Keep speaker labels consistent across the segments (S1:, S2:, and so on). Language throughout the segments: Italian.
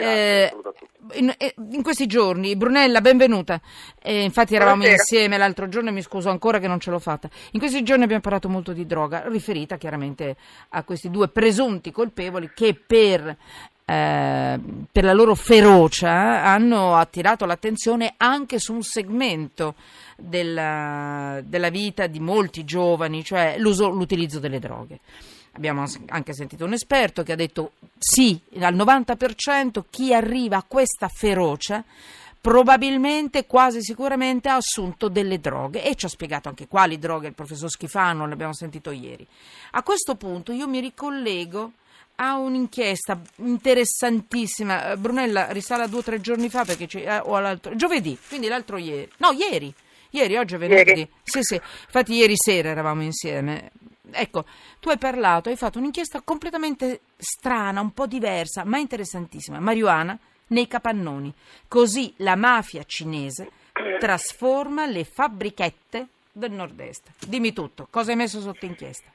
S1: Eh, in, eh, in, questi giorni, Brunella, benvenuta. Eh, infatti eravamo Buonasera. insieme l'altro giorno e mi scuso ancora che non ce l'ho fatta. In questi giorni abbiamo parlato molto di droga, riferita chiaramente a questi due presunti colpevoli che per eh, per la loro ferocia hanno attirato l'attenzione anche su un segmento della, della vita di molti giovani, cioè l'utilizzo delle droghe. Abbiamo anche sentito un esperto che ha detto sì, al 90% chi arriva a questa ferocia probabilmente, quasi sicuramente ha assunto delle droghe e ci ha spiegato anche quali droghe il professor Schifano, l'abbiamo sentito ieri. A questo punto io mi ricollego a un'inchiesta interessantissima. Brunella risale a due o tre giorni fa perché eh, o all'altro, giovedì, quindi l'altro ieri. No, ieri. Ieri, oggi è venerdì. Ieri. Sì, sì. Infatti ieri sera eravamo insieme. Ecco, tu hai parlato, hai fatto un'inchiesta completamente strana, un po' diversa, ma interessantissima. Marijuana nei capannoni. Così la mafia cinese trasforma le fabbrichette del nord-est. Dimmi tutto, cosa hai messo sotto inchiesta?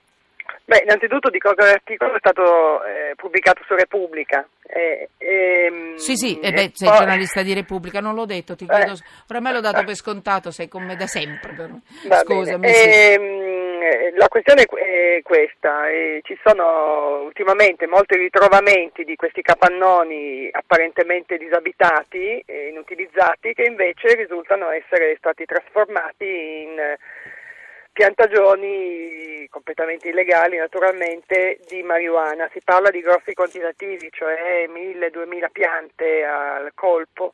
S2: Beh, innanzitutto dico che l'articolo è stato eh, pubblicato su Repubblica. Eh,
S1: ehm, sì, sì, e beh, sei poi... giornalista di Repubblica, non l'ho detto, ti chiedo, eh, oramai l'ho dato per scontato, sei con me da sempre.
S2: Scusami. Ehm, la questione è questa, eh, ci sono ultimamente molti ritrovamenti di questi capannoni apparentemente disabitati e inutilizzati che invece risultano essere stati trasformati in piantagioni completamente illegali naturalmente di marijuana, si parla di grossi quantitativi, cioè 1000-2000 piante al colpo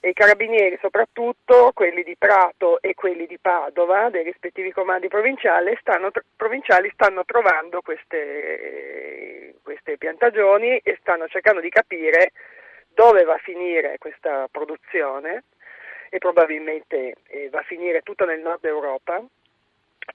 S2: e i carabinieri soprattutto, quelli di Prato e quelli di Padova, dei rispettivi comandi provinciali, stanno, provinciali, stanno trovando queste, queste piantagioni e stanno cercando di capire dove va a finire questa produzione e probabilmente eh, va a finire tutto nel nord Europa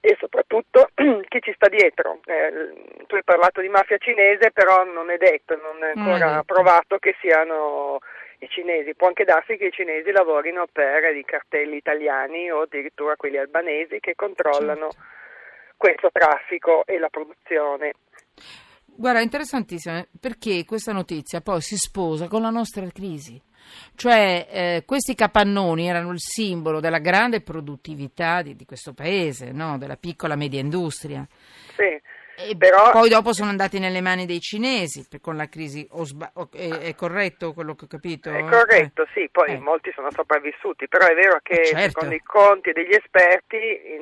S2: e soprattutto chi ci sta dietro. Eh, tu hai parlato di mafia cinese, però non è detto, non è ancora mm. provato che siano i cinesi. Può anche darsi che i cinesi lavorino per i cartelli italiani o addirittura quelli albanesi che controllano certo. questo traffico e la produzione.
S1: Guarda, interessantissimo perché questa notizia poi si sposa con la nostra crisi. Cioè eh, questi capannoni erano il simbolo della grande produttività di, di questo paese, no? della piccola media industria.
S2: Sì.
S1: E però, poi dopo sono andati nelle mani dei cinesi con la crisi, sba- è, è, corretto quello che ho capito?
S2: È corretto, eh. sì, poi eh. molti sono sopravvissuti, però è vero che certo. secondo i conti degli esperti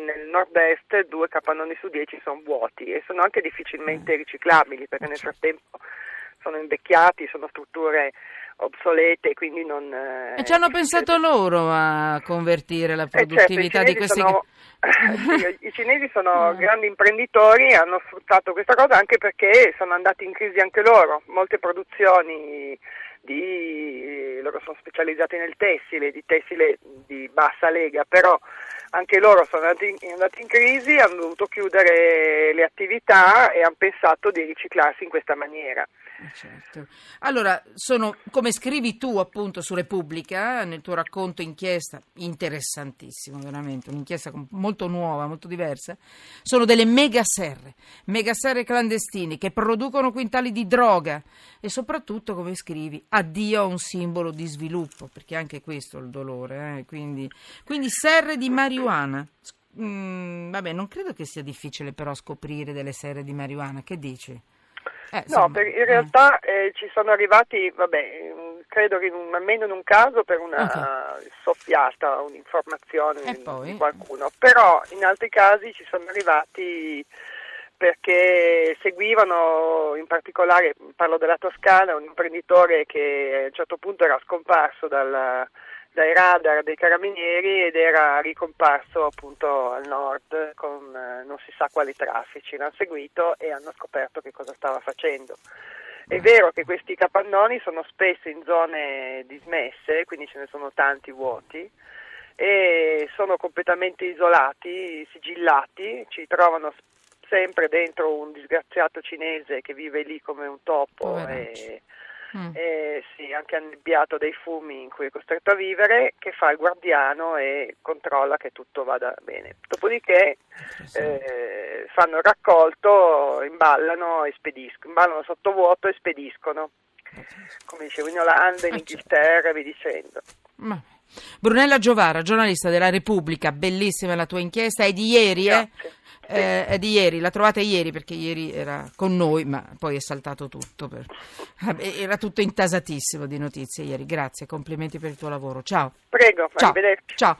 S2: nel nord-est due capannoni su dieci sono vuoti e sono anche difficilmente eh. riciclabili perché nel certo. frattempo sono invecchiati, sono strutture obsolete, quindi non...
S1: Eh, e ci hanno pensato loro a convertire la produttività
S2: eh certo,
S1: di questi...
S2: Sono, sì, I cinesi sono mm. grandi imprenditori, hanno sfruttato questa cosa anche perché sono andati in crisi anche loro, molte produzioni di, loro sono specializzati nel tessile, di tessile di bassa lega, però anche loro sono andati, andati in crisi, hanno dovuto chiudere le attività e hanno pensato di riciclarsi in questa maniera.
S1: Eh, certo. Allora, sono, come scrivi tu appunto su Repubblica, nel tuo racconto inchiesta, interessantissimo veramente, un'inchiesta molto nuova, molto diversa, sono delle mega serre, mega serre clandestine che producono quintali di droga e soprattutto, come scrivi, addio a un simbolo di sviluppo, perché anche questo è il dolore, eh? quindi, quindi serre di marijuana. Mm, vabbè, non credo che sia difficile però scoprire delle serre di marijuana, che dici?
S2: Eh, no, per, in realtà eh, ci sono arrivati, vabbè, credo che in, almeno in un caso per una okay. soffiata, un'informazione di qualcuno, però in altri casi ci sono arrivati perché seguivano, in particolare parlo della Toscana, un imprenditore che a un certo punto era scomparso dal dai radar dei carabinieri ed era ricomparso appunto al nord con eh, non si sa quali traffici. L'hanno seguito e hanno scoperto che cosa stava facendo. È vero che questi capannoni sono spesso in zone dismesse, quindi ce ne sono tanti vuoti e sono completamente isolati, sigillati, ci trovano sempre dentro un disgraziato cinese che vive lì come un topo e, mm. e sì, anche annebbiato dai fumi in cui è costretto a vivere, che fa il guardiano e controlla che tutto vada bene. Dopodiché eh, fanno il raccolto, imballano e spediscono, imballano sottovuoto e spediscono. come dicevo, in Olanda, in eh, Inghilterra, vi dicendo.
S1: Ma... Brunella Giovara, giornalista della Repubblica, bellissima la tua inchiesta, è di ieri, eh? Eh, è di ieri, la trovate ieri perché ieri era con noi, ma poi è saltato tutto. Per... Era tutto intasatissimo di notizie ieri. Grazie, complimenti per il tuo lavoro. Ciao.
S2: Prego,
S1: Ciao. Ciao.